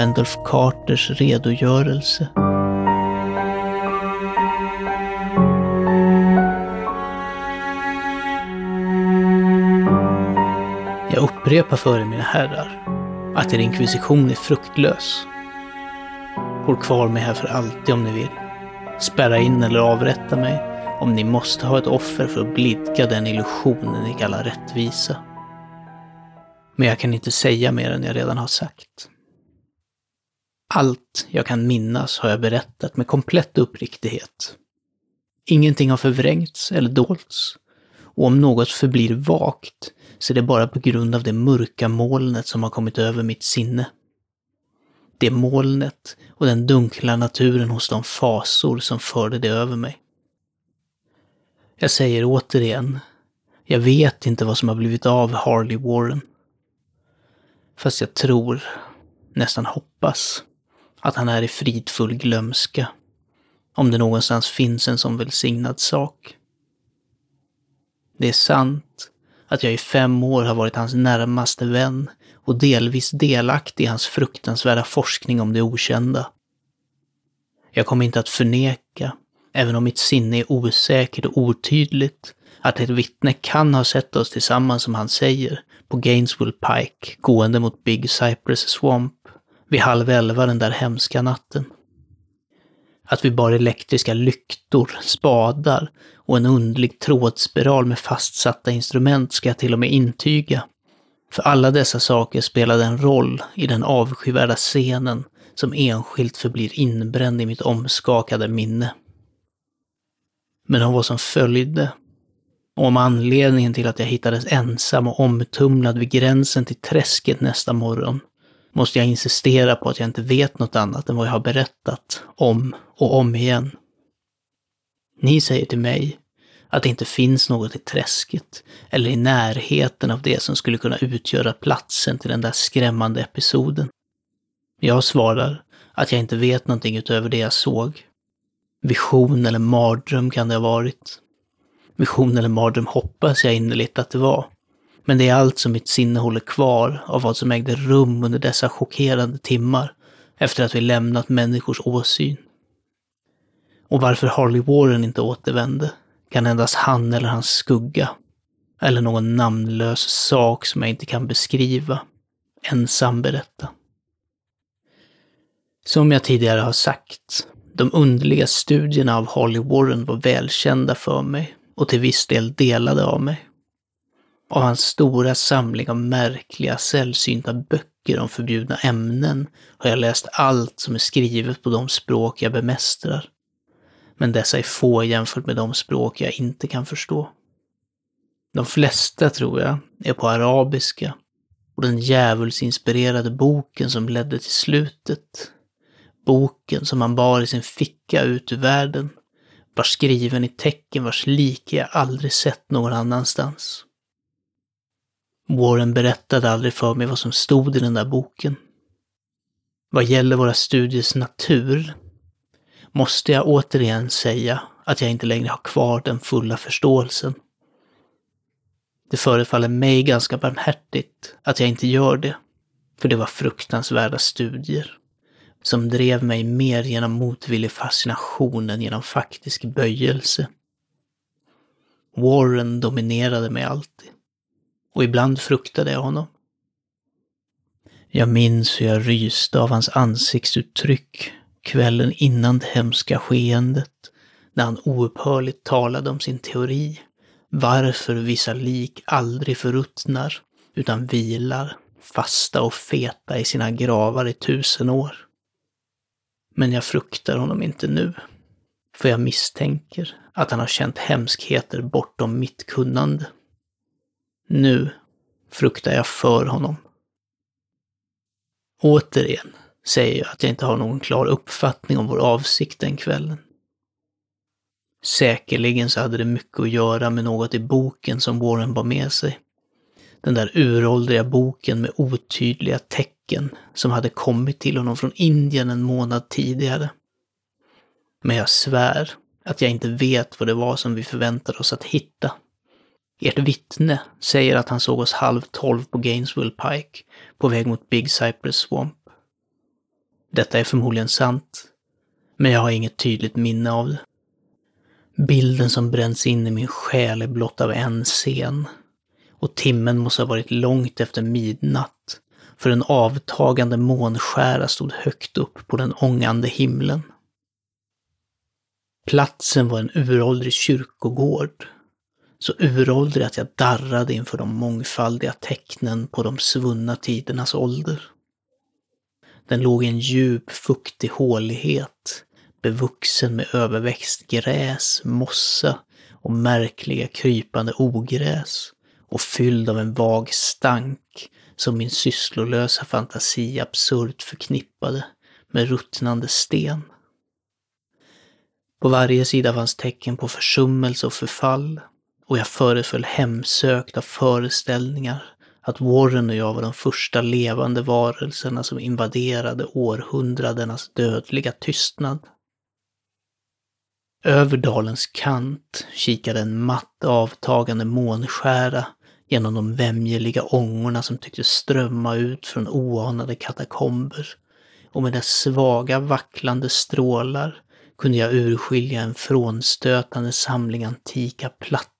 Randolph Carters redogörelse. Jag upprepar för er, mina herrar, att er inkvisition är fruktlös. Håll kvar mig här för alltid om ni vill. Spärra in eller avrätta mig om ni måste ha ett offer för att blidka den illusionen ni kallar rättvisa. Men jag kan inte säga mer än jag redan har sagt. Allt jag kan minnas har jag berättat med komplett uppriktighet. Ingenting har förvrängts eller dolts. Och om något förblir vagt så är det bara på grund av det mörka molnet som har kommit över mitt sinne. Det molnet och den dunkla naturen hos de fasor som förde det över mig. Jag säger återigen, jag vet inte vad som har blivit av Harley Warren. Fast jag tror, nästan hoppas, att han är i fridfull glömska. Om det någonstans finns en sån välsignad sak. Det är sant att jag i fem år har varit hans närmaste vän och delvis delaktig i hans fruktansvärda forskning om det okända. Jag kommer inte att förneka, även om mitt sinne är osäkert och otydligt, att ett vittne kan ha sett oss tillsammans som han säger, på Gainesville Pike, gående mot Big Cypress Swamp, vid halv elva den där hemska natten. Att vi bar elektriska lyktor, spadar och en undlig trådspiral med fastsatta instrument ska jag till och med intyga. För alla dessa saker spelade en roll i den avskyvärda scenen som enskilt förblir inbränd i mitt omskakade minne. Men om vad som följde, och om anledningen till att jag hittades ensam och omtumlad vid gränsen till träsket nästa morgon, måste jag insistera på att jag inte vet något annat än vad jag har berättat om och om igen. Ni säger till mig att det inte finns något i träsket eller i närheten av det som skulle kunna utgöra platsen till den där skrämmande episoden. Jag svarar att jag inte vet någonting utöver det jag såg. Vision eller mardröm kan det ha varit. Vision eller mardröm hoppas jag innerligt att det var. Men det är allt som mitt sinne håller kvar av vad som ägde rum under dessa chockerande timmar efter att vi lämnat människors åsyn. Och varför Harley Warren inte återvände kan endast han eller hans skugga, eller någon namnlös sak som jag inte kan beskriva, ensam berätta. Som jag tidigare har sagt, de underliga studierna av Harley Warren var välkända för mig och till viss del delade av mig. Av hans stora samling av märkliga, sällsynta böcker om förbjudna ämnen har jag läst allt som är skrivet på de språk jag bemästrar. Men dessa är få jämfört med de språk jag inte kan förstå. De flesta, tror jag, är på arabiska. Och den djävulsinspirerade boken som ledde till slutet. Boken som han bar i sin ficka ut ur världen. Var skriven i tecken vars like jag aldrig sett någon annanstans. Warren berättade aldrig för mig vad som stod i den där boken. Vad gäller våra studiers natur måste jag återigen säga att jag inte längre har kvar den fulla förståelsen. Det förefaller mig ganska barmhärtigt att jag inte gör det, för det var fruktansvärda studier som drev mig mer genom motvillig fascination än genom faktisk böjelse. Warren dominerade mig alltid. Och ibland fruktade jag honom. Jag minns hur jag ryste av hans ansiktsuttryck kvällen innan det hemska skeendet, när han oupphörligt talade om sin teori, varför vissa lik aldrig förruttnar, utan vilar, fasta och feta i sina gravar i tusen år. Men jag fruktar honom inte nu, för jag misstänker att han har känt hemskheter bortom mitt kunnande. Nu fruktar jag för honom. Återigen säger jag att jag inte har någon klar uppfattning om vår avsikt den kvällen. Säkerligen så hade det mycket att göra med något i boken som Warren bar med sig. Den där uråldriga boken med otydliga tecken som hade kommit till honom från Indien en månad tidigare. Men jag svär att jag inte vet vad det var som vi förväntade oss att hitta. Ert vittne säger att han såg oss halv tolv på Gainesville Pike, på väg mot Big Cypress Swamp. Detta är förmodligen sant, men jag har inget tydligt minne av det. Bilden som bränns in i min själ är blott av en scen. Och timmen måste ha varit långt efter midnatt, för en avtagande månskära stod högt upp på den ångande himlen. Platsen var en uråldrig kyrkogård. Så uråldrig att jag darrade inför de mångfaldiga tecknen på de svunna tidernas ålder. Den låg i en djup, fuktig hålighet, bevuxen med överväxt gräs, mossa och märkliga krypande ogräs och fylld av en vag stank som min sysslolösa fantasi absurt förknippade med ruttnande sten. På varje sida fanns tecken på försummelse och förfall och jag föreföll hemsökt av föreställningar att Warren och jag var de första levande varelserna som invaderade århundradenas dödliga tystnad. Över dalens kant kikade en matt avtagande månskära genom de vämjeliga ångorna som tycktes strömma ut från oanade katakomber. Och med dess svaga vacklande strålar kunde jag urskilja en frånstötande samling antika plattor,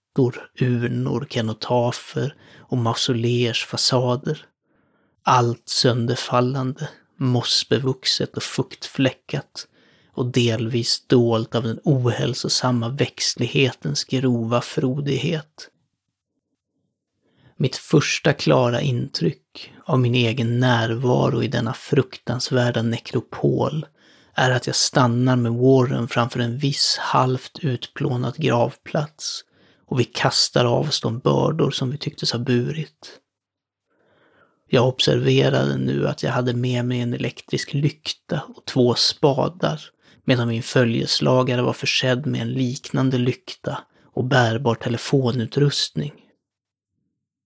urnor, kenotafer och mausoleers fasader. Allt sönderfallande, mossbevuxet och fuktfläckat och delvis dolt av den ohälsosamma växtlighetens grova frodighet. Mitt första klara intryck av min egen närvaro i denna fruktansvärda nekropol är att jag stannar med Warren framför en viss halvt utplånad gravplats och vi kastar av oss de bördor som vi tycktes ha burit. Jag observerade nu att jag hade med mig en elektrisk lykta och två spadar, medan min följeslagare var försedd med en liknande lykta och bärbar telefonutrustning.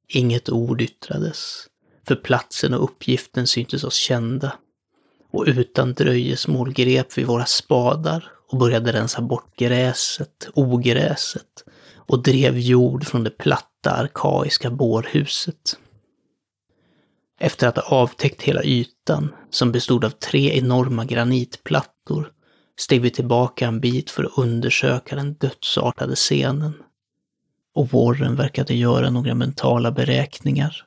Inget ord yttrades, för platsen och uppgiften syntes oss kända. Och utan dröjesmål grep vi våra spadar och började rensa bort gräset, ogräset och drev jord från det platta arkaiska bårhuset. Efter att ha avtäckt hela ytan, som bestod av tre enorma granitplattor, steg vi tillbaka en bit för att undersöka den dödsartade scenen och Warren verkade göra några mentala beräkningar.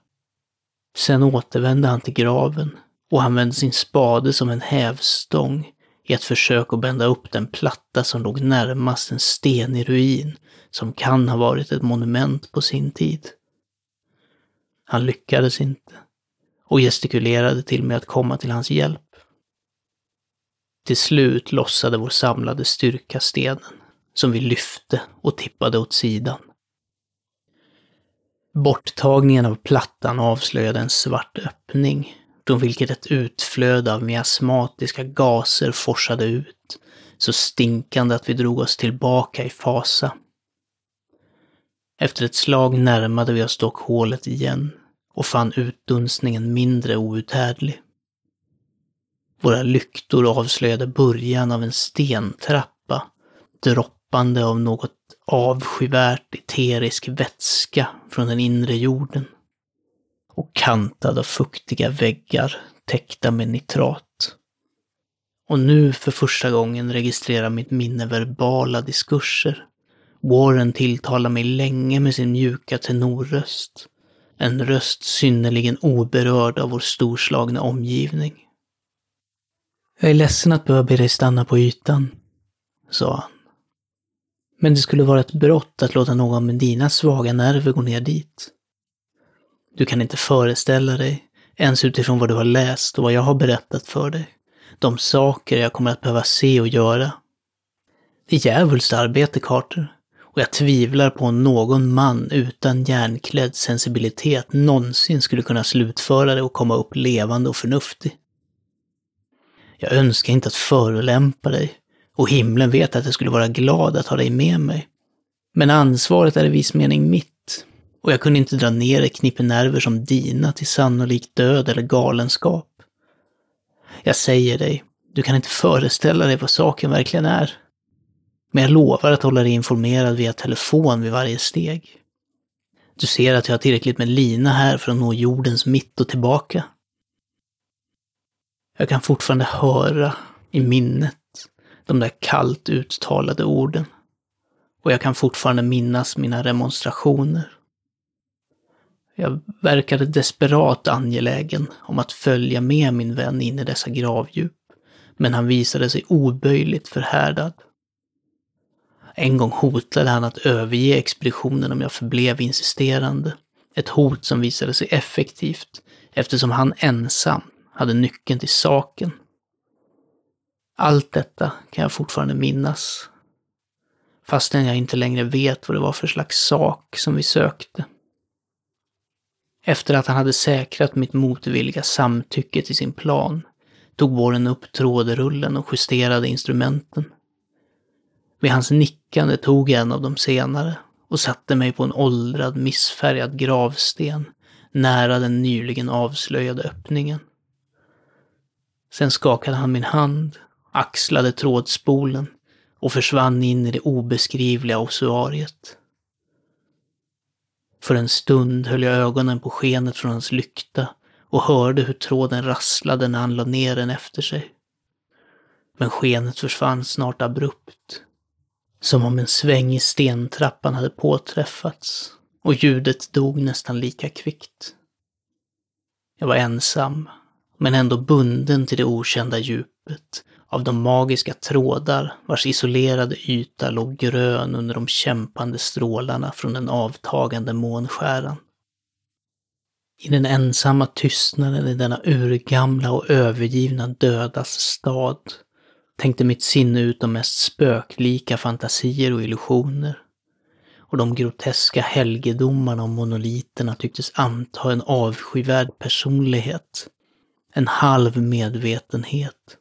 Sen återvände han till graven och använde sin spade som en hävstång i ett försök att bända upp den platta som låg närmast en stenig ruin som kan ha varit ett monument på sin tid. Han lyckades inte och gestikulerade till mig att komma till hans hjälp. Till slut lossade vår samlade styrka stenen, som vi lyfte och tippade åt sidan. Borttagningen av plattan avslöjade en svart öppning, från vilket ett utflöde av miasmatiska gaser forsade ut, så stinkande att vi drog oss tillbaka i fasa. Efter ett slag närmade vi oss dock hålet igen och fann utdunstningen mindre outhärdlig. Våra lyktor avslöjade början av en stentrappa, droppande av något avskyvärt eterisk vätska från den inre jorden. Och kantad av fuktiga väggar täckta med nitrat. Och nu för första gången registrerar mitt minne verbala diskurser. Warren tilltalar mig länge med sin mjuka tenorröst. En röst synnerligen oberörd av vår storslagna omgivning. Jag är ledsen att behöva be dig stanna på ytan, sa han. Men det skulle vara ett brott att låta någon med dina svaga nerver gå ner dit. Du kan inte föreställa dig, ens utifrån vad du har läst och vad jag har berättat för dig, de saker jag kommer att behöva se och göra. Det är djävulskt arbete, Carter, och jag tvivlar på om någon man utan järnklädd sensibilitet någonsin skulle kunna slutföra det och komma upp levande och förnuftig. Jag önskar inte att förolämpa dig, och himlen vet att jag skulle vara glad att ha dig med mig. Men ansvaret är i viss mening mitt. Och jag kunde inte dra ner ett knippe nerver som dina till sannolik död eller galenskap. Jag säger dig, du kan inte föreställa dig vad saken verkligen är. Men jag lovar att hålla dig informerad via telefon vid varje steg. Du ser att jag har tillräckligt med lina här för att nå jordens mitt och tillbaka. Jag kan fortfarande höra i minnet de där kallt uttalade orden. Och jag kan fortfarande minnas mina demonstrationer. Jag verkade desperat angelägen om att följa med min vän in i dessa gravdjup, men han visade sig oböjligt förhärdad. En gång hotade han att överge expeditionen om jag förblev insisterande. Ett hot som visade sig effektivt eftersom han ensam hade nyckeln till saken. Allt detta kan jag fortfarande minnas. Fastän jag inte längre vet vad det var för slags sak som vi sökte. Efter att han hade säkrat mitt motvilliga samtycke till sin plan tog Warren upp trådrullen och justerade instrumenten. Vid hans nickande tog jag en av de senare och satte mig på en åldrad, missfärgad gravsten nära den nyligen avslöjade öppningen. Sen skakade han min hand, axlade trådspolen och försvann in i det obeskrivliga ossuariet. För en stund höll jag ögonen på skenet från hans lykta och hörde hur tråden rasslade när han lade ner den efter sig. Men skenet försvann snart abrupt. Som om en sväng i stentrappan hade påträffats och ljudet dog nästan lika kvickt. Jag var ensam, men ändå bunden till det okända djupet av de magiska trådar vars isolerade yta låg grön under de kämpande strålarna från den avtagande månskäran. I den ensamma tystnaden i denna urgamla och övergivna dödas stad tänkte mitt sinne ut de mest spöklika fantasier och illusioner. Och de groteska helgedomarna och monoliterna tycktes anta en avskyvärd personlighet. En halv medvetenhet.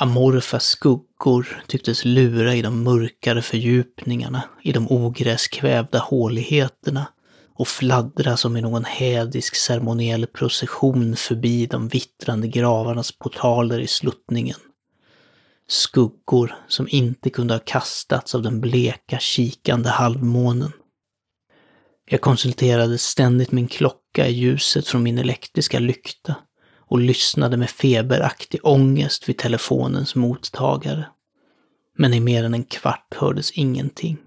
Amorfa skuggor tycktes lura i de mörkare fördjupningarna, i de ogräskvävda håligheterna och fladdra som i någon hädisk ceremoniell procession förbi de vittrande gravarnas portaler i sluttningen. Skuggor som inte kunde ha kastats av den bleka, kikande halvmånen. Jag konsulterade ständigt min klocka i ljuset från min elektriska lykta och lyssnade med feberaktig ångest vid telefonens mottagare. Men i mer än en kvart hördes ingenting.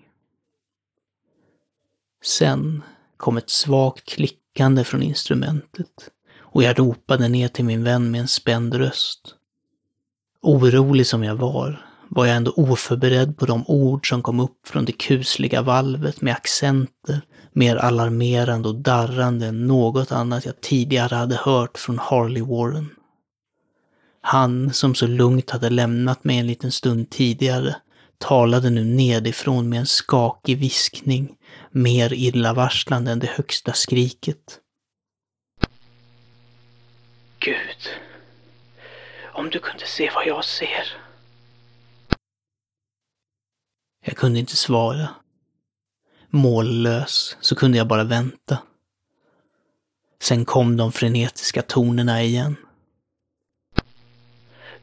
Sen kom ett svagt klickande från instrumentet och jag ropade ner till min vän med en spänd röst. Orolig som jag var, var jag ändå oförberedd på de ord som kom upp från det kusliga valvet med accenter mer alarmerande och darrande än något annat jag tidigare hade hört från Harley Warren. Han, som så lugnt hade lämnat mig en liten stund tidigare, talade nu nedifrån med en skakig viskning, mer illavarslande än det högsta skriket. Gud, om du kunde se vad jag ser. Jag kunde inte svara. Mållös så kunde jag bara vänta. Sen kom de frenetiska tonerna igen.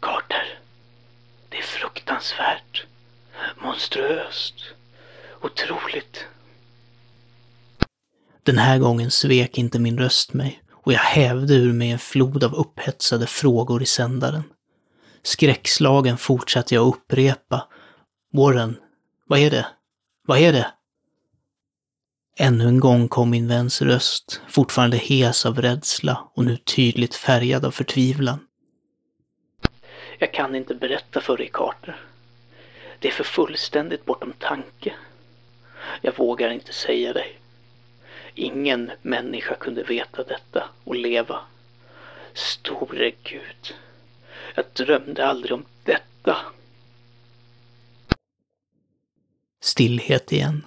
Carter, det är fruktansvärt, monstruöst, otroligt. Den här gången svek inte min röst mig och jag hävde ur mig en flod av upphetsade frågor i sändaren. Skräckslagen fortsatte jag upprepa. Warren, vad är det? Vad är det? Ännu en gång kom min väns röst, fortfarande hes av rädsla och nu tydligt färgad av förtvivlan. Jag kan inte berätta för dig, Carter. Det är för fullständigt bortom tanke. Jag vågar inte säga dig. Ingen människa kunde veta detta och leva. Store Gud. Jag drömde aldrig om detta. Stillhet igen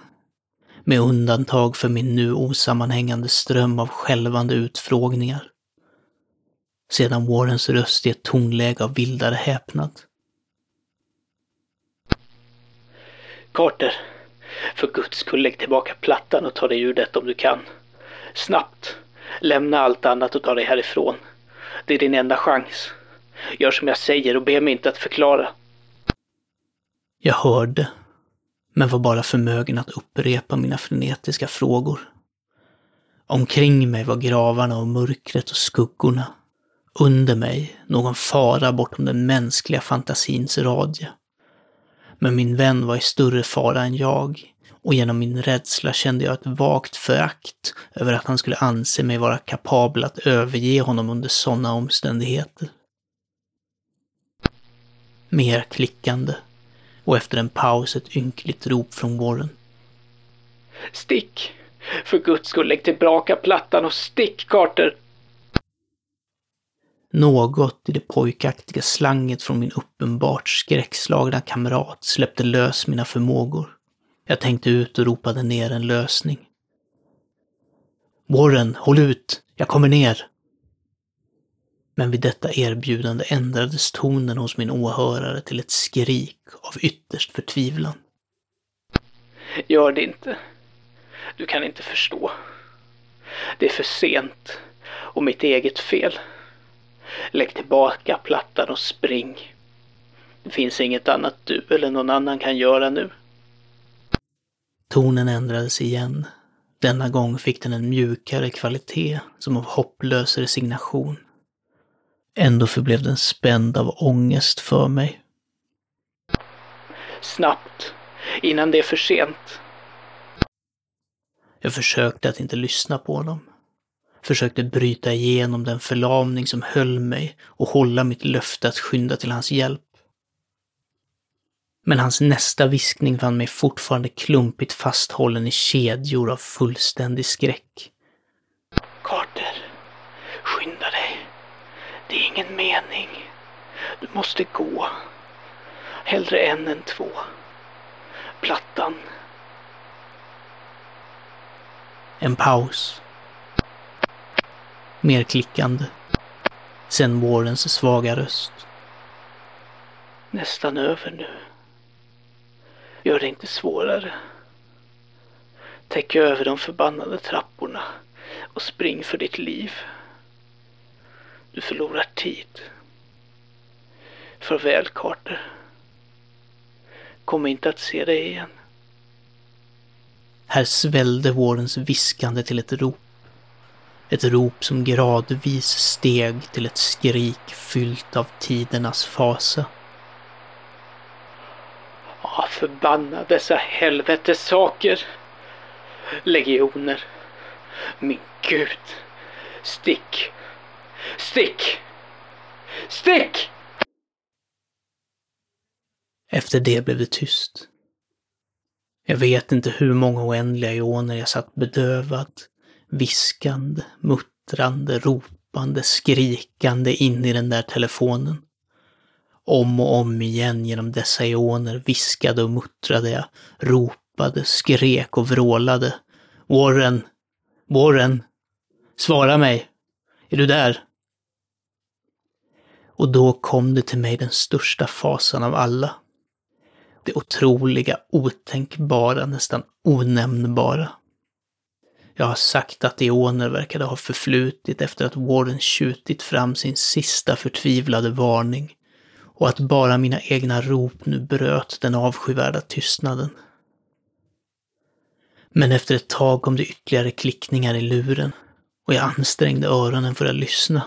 med undantag för min nu osammanhängande ström av skälvande utfrågningar. Sedan Warrens röst i ett tonläge av vildare häpnad. Carter, för guds skull lägg tillbaka plattan och ta dig ur detta om du kan. Snabbt! Lämna allt annat och ta dig härifrån. Det är din enda chans. Gör som jag säger och be mig inte att förklara. Jag hörde men var bara förmögen att upprepa mina frenetiska frågor. Omkring mig var gravarna och mörkret och skuggorna. Under mig någon fara bortom den mänskliga fantasins radie. Men min vän var i större fara än jag och genom min rädsla kände jag ett vagt förakt över att han skulle anse mig vara kapabel att överge honom under sådana omständigheter. Mer klickande och efter en paus ett ynkligt rop från Warren. Stick! För guds skull, lägg tillbaka plattan och stick, Carter! Något i det pojkaktiga slanget från min uppenbart skräckslagna kamrat släppte lös mina förmågor. Jag tänkte ut och ropade ner en lösning. Warren, håll ut! Jag kommer ner! Men vid detta erbjudande ändrades tonen hos min åhörare till ett skrik av ytterst förtvivlan. Gör det inte. Du kan inte förstå. Det är för sent och mitt eget fel. Lägg tillbaka plattan och spring. Det finns inget annat du eller någon annan kan göra nu. Tonen ändrades igen. Denna gång fick den en mjukare kvalitet, som av hopplös resignation. Ändå förblev den spänd av ångest för mig. Snabbt, innan det är för sent. Jag försökte att inte lyssna på honom. Försökte bryta igenom den förlamning som höll mig och hålla mitt löfte att skynda till hans hjälp. Men hans nästa viskning fann mig fortfarande klumpigt fasthållen i kedjor av fullständig skräck. Carter, skynda dig. Det är ingen mening. Du måste gå. Hellre en än två. Plattan. En paus. Mer klickande. Sen Warrens svaga röst. Nästan över nu. Gör det inte svårare. Täck över de förbannade trapporna och spring för ditt liv. Du förlorar tid. Farväl, Carter. Kommer inte att se dig igen. Här svällde Warrens viskande till ett rop. Ett rop som gradvis steg till ett skrik fyllt av tidernas fasa. Ah, förbanna dessa helvetesaker! Legioner. Min gud. Stick. Stick! Stick! Efter det blev det tyst. Jag vet inte hur många oändliga eoner jag satt bedövad, viskande, muttrande, ropande, skrikande in i den där telefonen. Om och om igen genom dessa eoner viskade och muttrade jag, ropade, skrek och vrålade. Warren! Warren! Svara mig! Är du där? Och då kom det till mig den största fasan av alla. Det otroliga, otänkbara, nästan onämnbara. Jag har sagt att eoner verkade ha förflutit efter att Warren tjutit fram sin sista förtvivlade varning och att bara mina egna rop nu bröt den avskyvärda tystnaden. Men efter ett tag kom det ytterligare klickningar i luren och jag ansträngde öronen för att lyssna.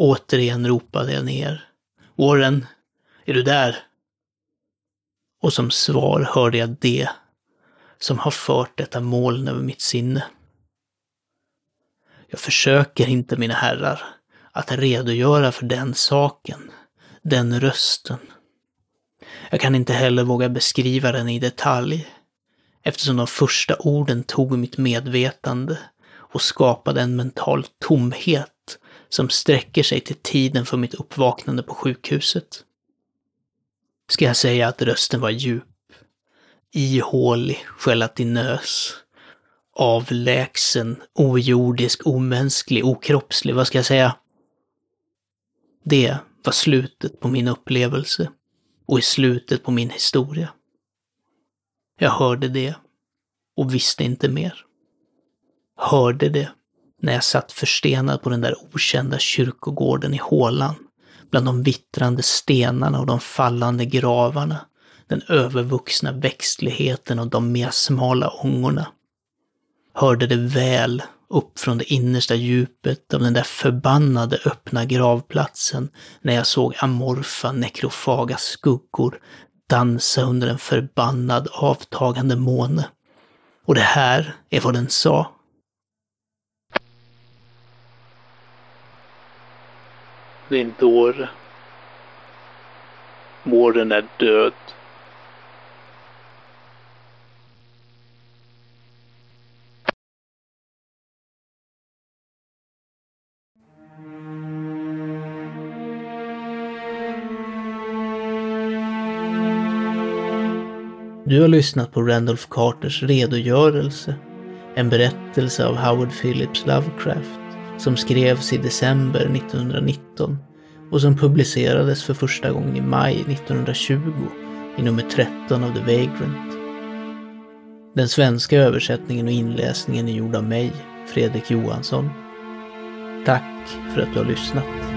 Återigen ropade jag ner. Warren, är du där? Och som svar hörde jag det som har fört detta moln över mitt sinne. Jag försöker inte, mina herrar, att redogöra för den saken, den rösten. Jag kan inte heller våga beskriva den i detalj, eftersom de första orden tog mitt medvetande och skapade en mental tomhet som sträcker sig till tiden för mitt uppvaknande på sjukhuset. Ska jag säga att rösten var djup, ihålig, gelatinös, avlägsen, ojordisk, omänsklig, okroppslig, vad ska jag säga? Det var slutet på min upplevelse och i slutet på min historia. Jag hörde det och visste inte mer. Hörde det när jag satt förstenad på den där okända kyrkogården i hålan, bland de vittrande stenarna och de fallande gravarna, den övervuxna växtligheten och de mer smala ångorna. Hörde det väl upp från det innersta djupet av den där förbannade öppna gravplatsen när jag såg amorfa nekrofaga skuggor dansa under en förbannad avtagande måne. Och det här är vad den sa. Din dåre. Mården är död. Du har lyssnat på Randolph Carters redogörelse, en berättelse av Howard Phillips Lovecraft som skrevs i december 1919 och som publicerades för första gången i maj 1920 i nummer 13 av The Vagrant. Den svenska översättningen och inläsningen är gjord av mig, Fredrik Johansson. Tack för att du har lyssnat.